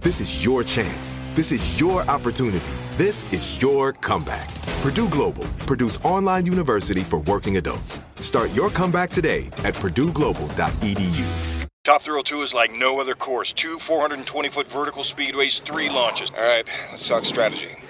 This is your chance. This is your opportunity. This is your comeback. Purdue Global, Purdue's online university for working adults. Start your comeback today at purdueglobal.edu. Top Thrill 2 is like no other course. Two 420 foot vertical speedways, three launches. All right, let's talk strategy.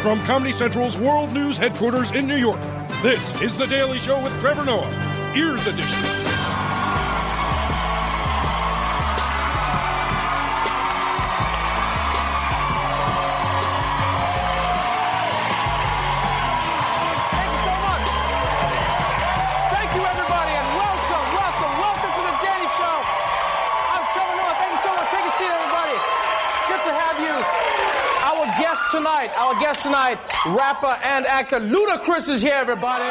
From Comedy Central's World News headquarters in New York, this is The Daily Show with Trevor Noah, Ears Edition. Guest rapper and actor Ludacris is here, everybody.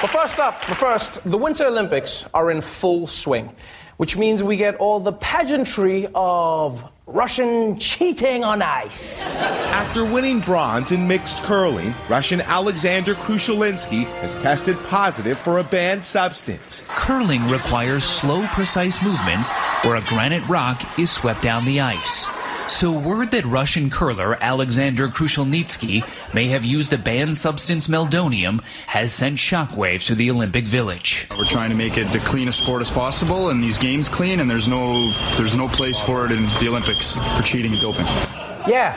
But first up, but first, the Winter Olympics are in full swing, which means we get all the pageantry of Russian cheating on ice. After winning bronze in mixed curling, Russian Alexander Krushelnitsky has tested positive for a banned substance. Curling requires slow, precise movements where a granite rock is swept down the ice. So, word that Russian curler Alexander Krushelnitsky may have used the banned substance meldonium has sent shockwaves through the Olympic Village. We're trying to make it the cleanest sport as possible and these games clean and there's no there's no place for it in the Olympics for cheating and doping. Yeah,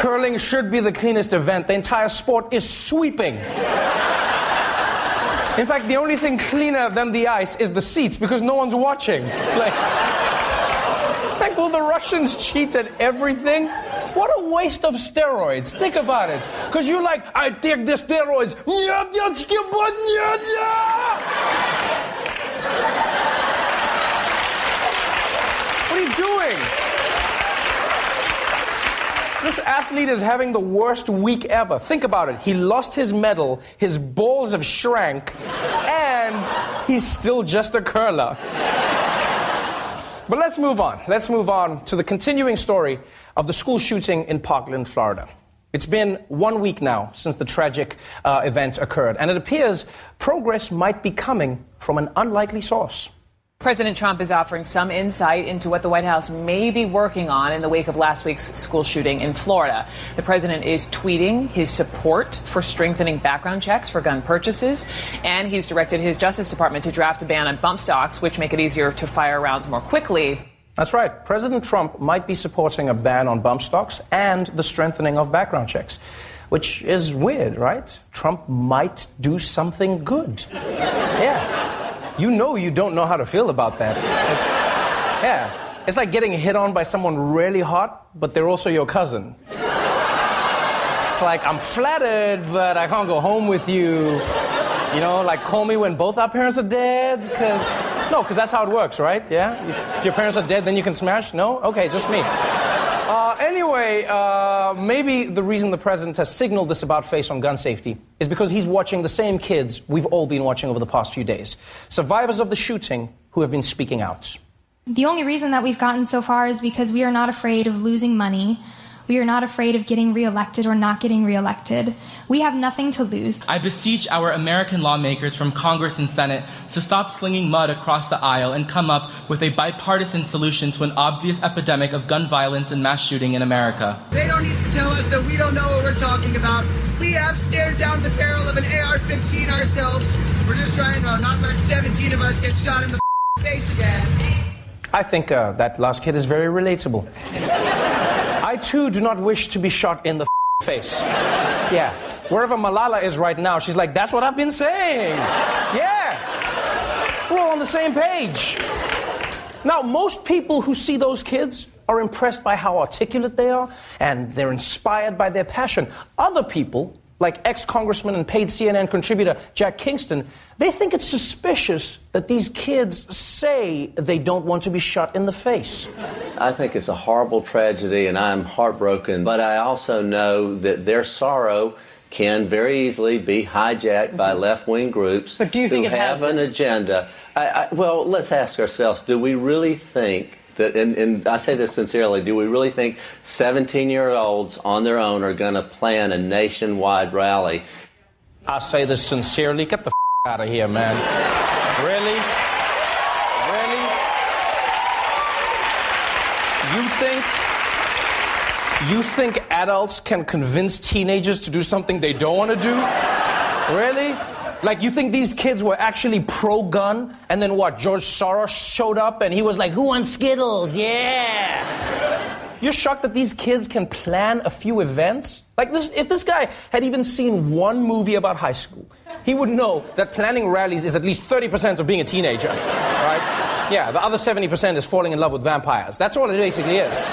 curling should be the cleanest event. The entire sport is sweeping. In fact, the only thing cleaner than the ice is the seats because no one's watching. Like, well, the Russians cheat at everything? What a waste of steroids. Think about it. Because you're like, I take the steroids. What are you doing? This athlete is having the worst week ever. Think about it. He lost his medal, his balls have shrank, and he's still just a curler. But let's move on. Let's move on to the continuing story of the school shooting in Parkland, Florida. It's been one week now since the tragic uh, event occurred, and it appears progress might be coming from an unlikely source. President Trump is offering some insight into what the White House may be working on in the wake of last week's school shooting in Florida. The president is tweeting his support for strengthening background checks for gun purchases, and he's directed his Justice Department to draft a ban on bump stocks, which make it easier to fire rounds more quickly. That's right. President Trump might be supporting a ban on bump stocks and the strengthening of background checks, which is weird, right? Trump might do something good. Yeah. You know you don't know how to feel about that. It's, yeah. It's like getting hit on by someone really hot, but they're also your cousin. It's like, I'm flattered, but I can't go home with you. You know, like call me when both our parents are dead, because. No, because that's how it works, right? Yeah? If, your parents are dead, then you can smash? No? Okay, just me. Uh, anyway, uh, maybe the reason the president has signaled this about face on gun safety is because he's watching the same kids we've all been watching over the past few days. Survivors of the shooting who have been speaking out. The only reason that we've gotten so far is because we are not afraid of losing money. We are not afraid of getting reelected or not getting reelected. We have nothing to lose. I beseech our American lawmakers from Congress and Senate to stop slinging mud across the aisle and come up with a bipartisan solution to an obvious epidemic of gun violence and mass shooting in America. They don't need to tell us that we don't know what we're talking about. We have stared down the barrel of an AR 15 ourselves. We're just trying to not let 17 of us get shot in the face again. I think uh, that last kid is very relatable. I too do not wish to be shot in the face. Yeah. Wherever Malala is right now, she's like, that's what I've been saying. Yeah. We're all on the same page. Now, most people who see those kids are impressed by how articulate they are and they're inspired by their passion. Other people, like ex congressman and paid CNN contributor Jack Kingston, they think it's suspicious that these kids say they don't want to be shot in the face. I think it's a horrible tragedy and I'm heartbroken, but I also know that their sorrow can very easily be hijacked by mm-hmm. left wing groups But do you think who it has have an agenda. I, I, well, let's ask ourselves do we really think that, and, and I say this sincerely, do we really think 17 year olds on their own are going to plan a nationwide rally? I say this sincerely. Get the f- out of here, man. Really? Really? You think you think adults can convince teenagers to do something they don't want to do? Really? Like you think these kids were actually pro-gun and then what? George Soros showed up and he was like, "Who wants Skittles? Yeah." You're shocked that these kids can plan a few events? Like this if this guy had even seen one movie about high school, he would know that planning rallies is at least 30% of being a teenager, right? Yeah, the other 70% is falling in love with vampires. That's all it basically is.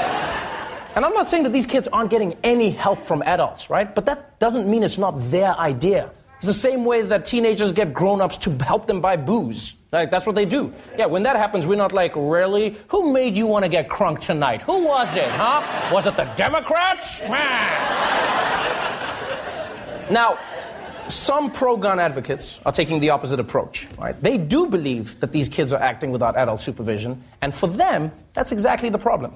And I'm not saying that these kids aren't getting any help from adults, right? But that doesn't mean it's not their idea. It's the same way that teenagers get grown ups to help them buy booze. Like, that's what they do. Yeah, when that happens, we're not like, really? Who made you want to get crunk tonight? Who was it, huh? Was it the Democrats? now, some pro gun advocates are taking the opposite approach. Right? They do believe that these kids are acting without adult supervision, and for them, that's exactly the problem.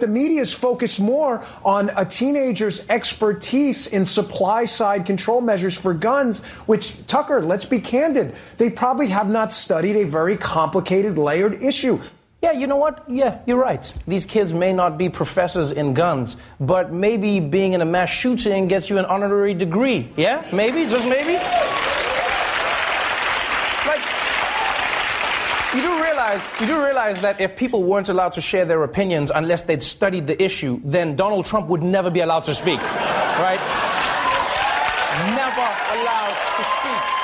The media is focused more on a teenager's expertise in supply side control measures for guns, which, Tucker, let's be candid, they probably have not studied a very complicated, layered issue. Yeah, you know what? Yeah, you're right. These kids may not be professors in guns, but maybe being in a mass shooting gets you an honorary degree. Yeah? Maybe? Just maybe? Like, you do realize you do realize that if people weren't allowed to share their opinions unless they'd studied the issue, then Donald Trump would never be allowed to speak. Right? Never allowed to speak.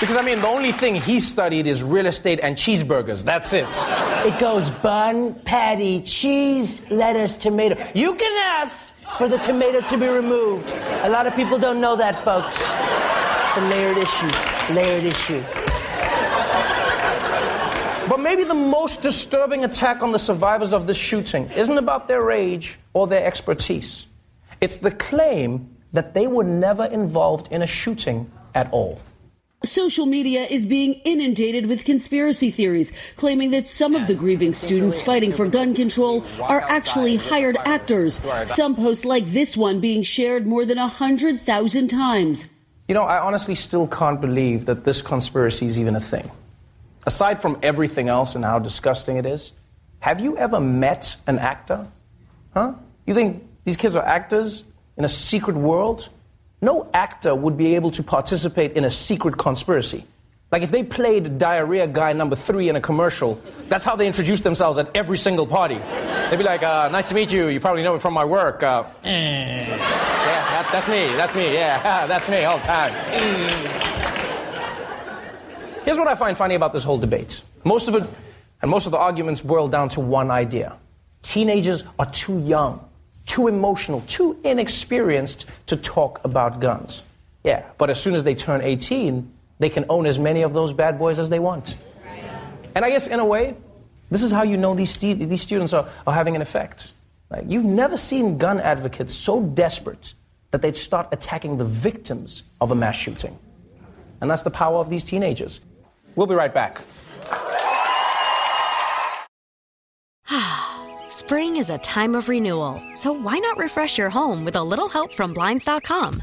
Because I mean, the only thing he studied is real estate and cheeseburgers. That's it. It goes bun, patty, cheese, lettuce, tomato. You can ask for the tomato to be removed. A lot of people don't know that, folks. It's a layered issue. Layered issue. But maybe the most disturbing attack on the survivors of this shooting isn't about their age or their expertise. It's the claim that they were never involved in a shooting at all. Social media is being inundated with conspiracy theories, claiming that some of the grieving students fighting for gun control are actually hired actors. Some posts like this one being shared more than 100,000 times. You know, I honestly still can't believe that this conspiracy is even a thing. Aside from everything else and how disgusting it is, have you ever met an actor? Huh? You think these kids are actors in a secret world? No actor would be able to participate in a secret conspiracy. Like if they played diarrhea guy number three in a commercial, that's how they introduce themselves at every single party. They'd be like, uh, "Nice to meet you. You probably know me from my work." Uh, "Mm." yeah, that, that's me. That's me. Yeah, that's me all the time. Here's what I find funny about this whole debate. Most of it, and most of the arguments boil down to one idea: teenagers are too young too emotional, too inexperienced to talk about guns. Yeah, but as soon as they turn 18, they can own as many of those bad boys as they want. And I guess, in a way, this is how you know these, stu- these students are, are having an effect. You've never seen gun advocates so desperate that they'd start attacking the victims of a mass shooting. And that's the power of these teenagers. We'll be right back. Spring is a time of renewal, so why not refresh your home with a little help from Blinds.com?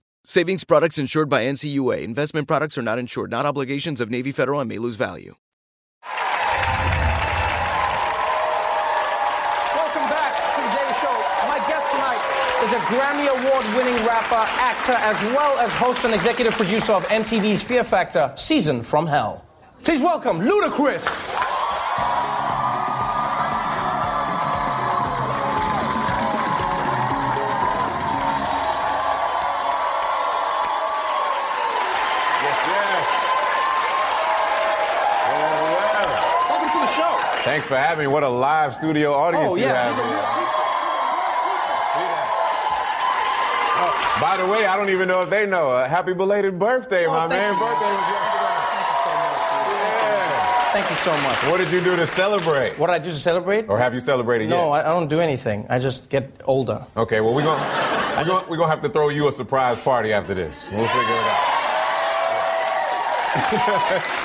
Savings products insured by NCUA. Investment products are not insured, not obligations of Navy Federal and may lose value. Welcome back to the Daily Show. My guest tonight is a Grammy Award winning rapper, actor, as well as host and executive producer of MTV's Fear Factor Season from Hell. Please welcome Ludacris. Thanks for having me. What a live studio audience Oh, you have. Here. Oh, by the way, I don't even know if they know. Uh, happy belated birthday, Oh, my thank man. you. Birthday was yesterday. Thank you so much. What did you do to celebrate? What did I do to celebrate? Or have you celebrated yet? No, I, I don't do anything. I just get older. Okay, well, we're going we're gonna, we're gonna have to throw you a surprise party after this. We'll figure it out.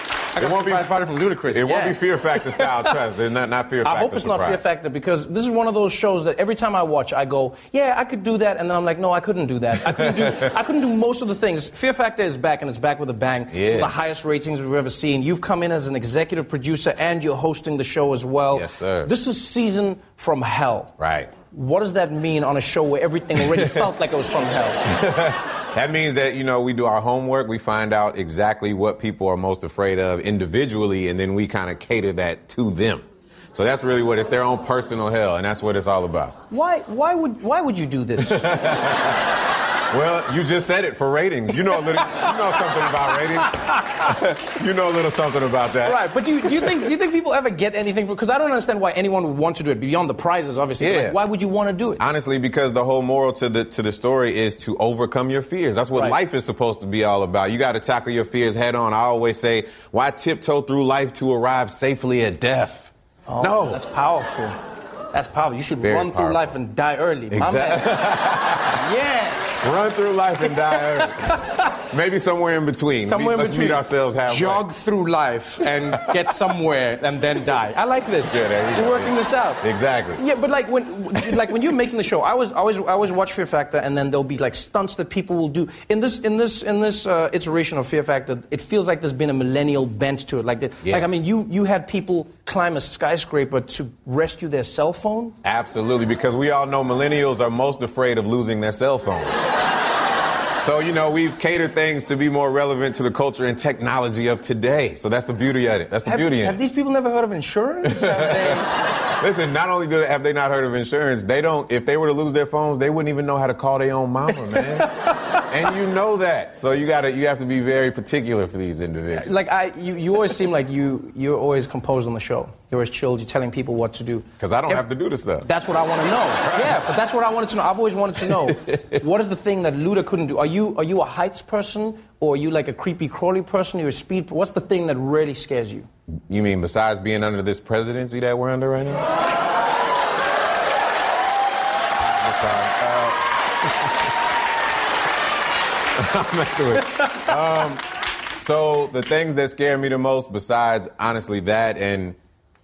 I got a surprise party from Ludacris. It won't be Fear Factor style test. They're not, not Fear Factor I hope it's not. Fear Factor because this is one of those shows that every time I watch, I go, "Yeah, I could do that," and then I'm like, "No, I couldn't do that. I couldn't do. I couldn't do most of the things." Fear Factor is back, and it's back with a bang. It's one of Yeah. the highest ratings we've ever seen. You've come in as an executive producer, and you're hosting the show as well. Yes, sir. This is season from hell. Right. What does that mean on a show where everything already felt like it was from hell? That means that, you know, we do our homework, we find out exactly what people are most afraid of individually, and then we kind of cater that to them. So that's really what it's their own personal hell, and that's what it's all about. Why? Why would? Why would you do this? Well, you just said it for ratings. You know a little, you know something about ratings. you know a little something about that. Right, but do you, do you think do you think people ever get anything? Because I don't understand why anyone would want to do it beyond the prizes, obviously. Yeah. like, why would you want to do it? Honestly, because the whole moral to the to the story is to overcome your fears. That's what Right. life is supposed to be all about. You got to tackle your fears head on. I always say, why tiptoe through life to arrive safely at death? Oh, no, that's powerful. That's powerful. You should Very run through life and die early. Exactly. yeah. Run through life and die early. Maybe somewhere in between. Somewhere in Let's between. meet ourselves halfway. Jog through life and get somewhere and then die. I like this. Yeah, there you You're go. working this out. Exactly. Yeah, but like when, like when you're making the show, I was, I always, I always watch Fear Factor, and then there'll be like stunts that people will do. In this, in this, in this uh, iteration of Fear Factor, it feels like there's been a millennial bent to it. Like, the, Yeah. like I mean, you, you had people climb a skyscraper to rescue their cell phone. Absolutely, because we all know millennials are most afraid of losing their cell phones. So, you know, we've catered things to be more relevant to the culture and technology of today. So that's the beauty of it. That's the Have, beauty it. have these people never heard of insurance? Listen, not only do they, have they not heard of insurance, they don't. If they were to lose their phones, they wouldn't even know how to call their own mama, man. and you know that, so you gotta you have to be very particular for these individuals. Like I, you, you always seem like you you're always composed on the show. You're always chilled. You're telling people what to do. Because I don't Ev- have to do this stuff. That's what I want to know. Yeah, but that's what I wanted to know. I've always wanted to know what is the thing that Luda couldn't do. Are you are you a heights person or are you like a creepy crawly person? You're a speed. What's the thing that really scares you? You mean besides being under this presidency that we're under right now? I'm sorry. Uh, I'm messing with. you. Um, so the things that scare me the most, besides honestly that and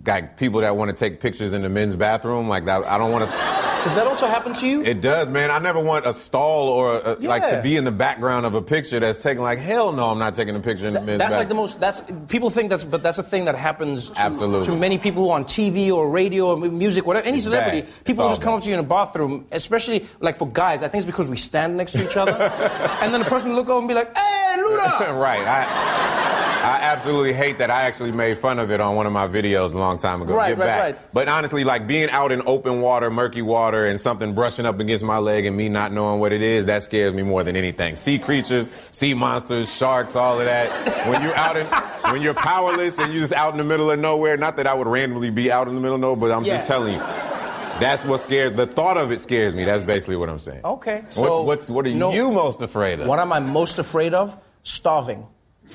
like people that want to take pictures in the men's bathroom, like that, I don't want to. Does that also happen to you? It does, man. I never want a stall or a, like to be in the background of a picture that's taken. Like hell no, I'm not taking a picture in the men's That's like the most. That's people think that's, but that's a thing that happens to, Absolutely. to many people who are on TV or radio or music, whatever. Any celebrity, bad. People just come up to you in a bathroom, especially like for guys. I think it's because we stand next to each other, and then the person will look over and be like, "Hey, Luda!" right. I, I absolutely hate that. I actually made fun of it on one of my videos a long time ago. Right, Get right, back. right. But honestly, like being out in open water, murky water, and something brushing up against my leg and me not knowing what it is, that scares me more than anything. Sea creatures, sea monsters, sharks, all of that. When you're out in, when you're powerless and you're just out in the middle of nowhere, not that I would randomly be out in the middle of nowhere, but I'm Yeah. just telling you. That's what scares. The thought of it scares me. That's basically what I'm saying. Okay. What's so what's what are no- you most afraid of? What am I most afraid of? Starving.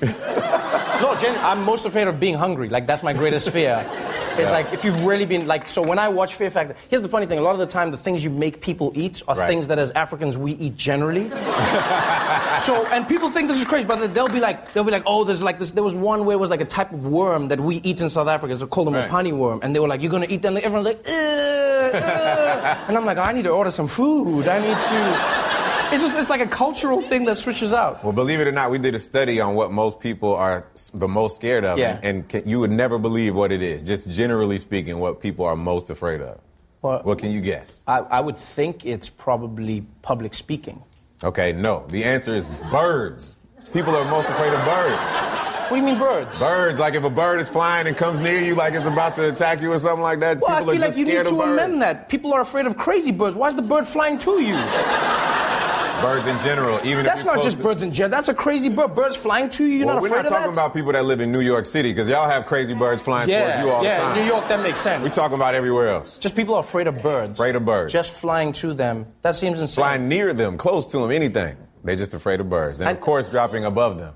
no, Jen, I'm most afraid of being hungry. Like that's my greatest fear. It's Yeah. like if you've really been like so when I watch Fear Factor. Here's the funny thing: a lot of the time, the things you make people eat are Right. things that as Africans we eat generally. so and people think this is crazy, but they'll be like they'll be like, oh, there's like this. There was one where it was like a type of worm that we eat in South Africa. It's called a Right. mopani worm, and they were like, you're gonna eat that? And everyone's like, "Ugh, ugh." and I'm like, I need to order some food. I need to. It's just it's like a cultural thing that switches out. Well, believe it or not, we did a study on what most people are the most scared of, Yeah. and can, you would never believe what it is. Just generally speaking, what people are most afraid of. What, What can you guess? I, I would think it's probably public speaking. Okay, no. The answer is birds. People are most afraid of birds. What do you mean birds? Birds, like if a bird is flying and comes near you, like it's about to attack you or something like that. Well, I feel are like you need to amend that. People are afraid of crazy birds. Why is the bird flying to you? Birds in general, even That's not just to- birds in general. That's a crazy bird. Birds flying to you. You're well, not afraid of that. we're not talking about people that live in New York City because y'all have crazy birds flying yeah, towards you all yeah. the time. Yeah, New York, that makes sense. We're talking about everywhere else. Just people are afraid of birds. Afraid of birds. Just flying to them. That seems insane. Flying near them, close to them, anything. They're just afraid of birds. And of course, dropping above them.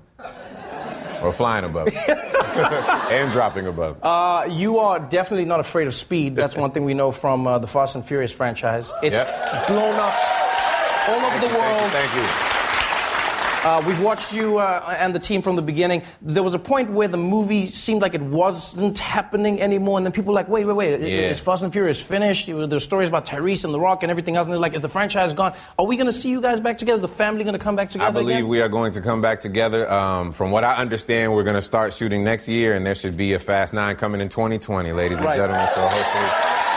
Or flying above and dropping above. Uh, you are definitely not afraid of speed. That's one thing we know from uh, the Fast and Furious franchise. It's Yep. blown up all over the world. Thank you. Uh, we've watched you uh, and the team from the beginning. There was a point where the movie seemed like it wasn't happening anymore, and then people were like, wait, wait, wait, Yeah. is Fast and Furious finished? There were stories about Tyrese and The Rock and everything else, and they're like, is the franchise gone? Are we going to see you guys back together? Is the family going to come back together I believe again? we are going to come back together. Um, from what I understand, we're going to start shooting next year, and there should be a Fast Nine coming in 2020, ladies and gentlemen. So hopefully,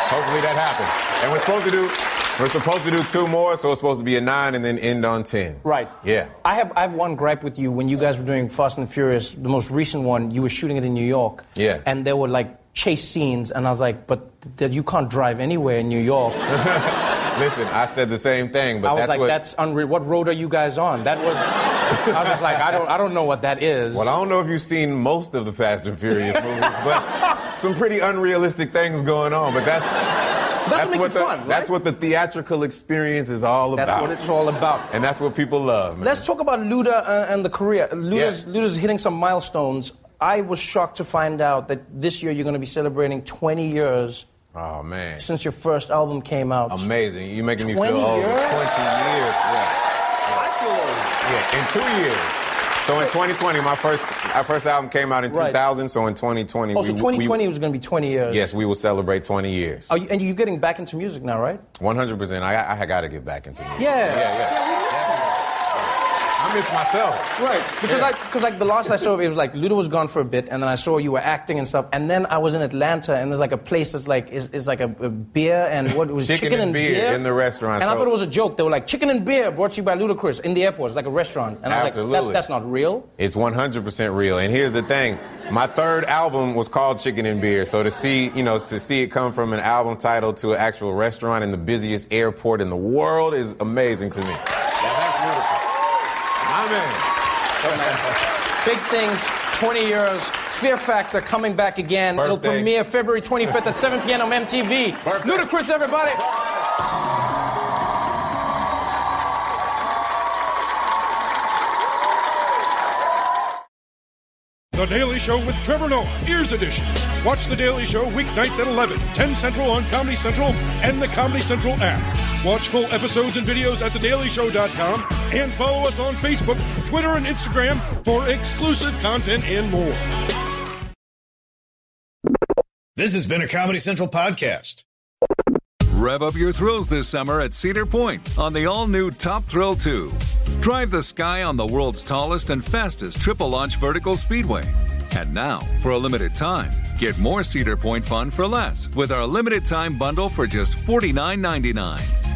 hopefully that happens. And we're supposed to do, we're supposed to do two more, so it's supposed to be a nine and then end on ten. Right. Yeah. I have, I have one gripe with you. When you guys were doing Fast and Furious, the most recent one, you were shooting it in New York. Yeah. And there were like chase scenes, and I was like, but th- you can't drive anywhere in New York. Listen, I said the same thing, but I was that's like, what. that's unreal. What road are you guys on? That was. I was just like, I don't, I don't know what that is. Well, I don't know if you've seen most of the Fast and Furious movies, but some pretty unrealistic things going on. But that's That's what makes it the, fun, right? That's what the theatrical experience is all about. That's what it's all about. And that's what people love. Man. Let's talk about Luda uh, and the career. Luda's, Luda's hitting some milestones. I was shocked to find out that this year you're going to be celebrating 20 years Oh man, since your first album came out. amazing! You're making me feel old. years? Twenty years, yeah. Yeah, in two years. So in 2020, my first our first album came out in Right. 2000. So in 2020, Oh, so we, 2020 we, was going to be 20 years. yes, we will celebrate 20 years. You, and you're getting back into music now, right? 100. percent I I got to get back into music. Yeah. yeah, yeah. I miss myself. Right, because like, cause like the last I saw, it was like Luda was gone for a bit, and then I saw you were acting and stuff, and then I was in Atlanta, and there's like a place that's like is, is like a, a beer and what was Chicken chicken, and beer in the restaurant, and I thought it was a joke. They were like chicken and beer brought to you by Ludacris in the airport. It's like a restaurant, and I was Absolutely. like, that's, that's not real. It's 100% real. And here's the thing. My third album was called Chicken and Beer. So to see, you know, to see it come from an album title to an actual restaurant in the busiest airport in the world is amazing to me. That's beautiful. Big things, 20 euros. Fear Factor coming back again. It'll premiere February 25th at 7 p.m. on MTV. Ludacris, everybody. The Daily Show with Trevor Noah, Ears Edition. Watch The Daily Show weeknights at 11, 10 Central on Comedy Central and the Comedy Central app. Watch full episodes and videos at thedailyshow.com and follow us on Facebook, Twitter, and Instagram for exclusive content and more. This has been a Comedy Central podcast. Rev up your thrills this summer at Cedar Point on the all new Top Thrill 2. Drive the sky on the world's tallest and fastest triple launch vertical speedway. And now, for a limited time, get more Cedar Point fun for less with our limited time bundle for just $49.99.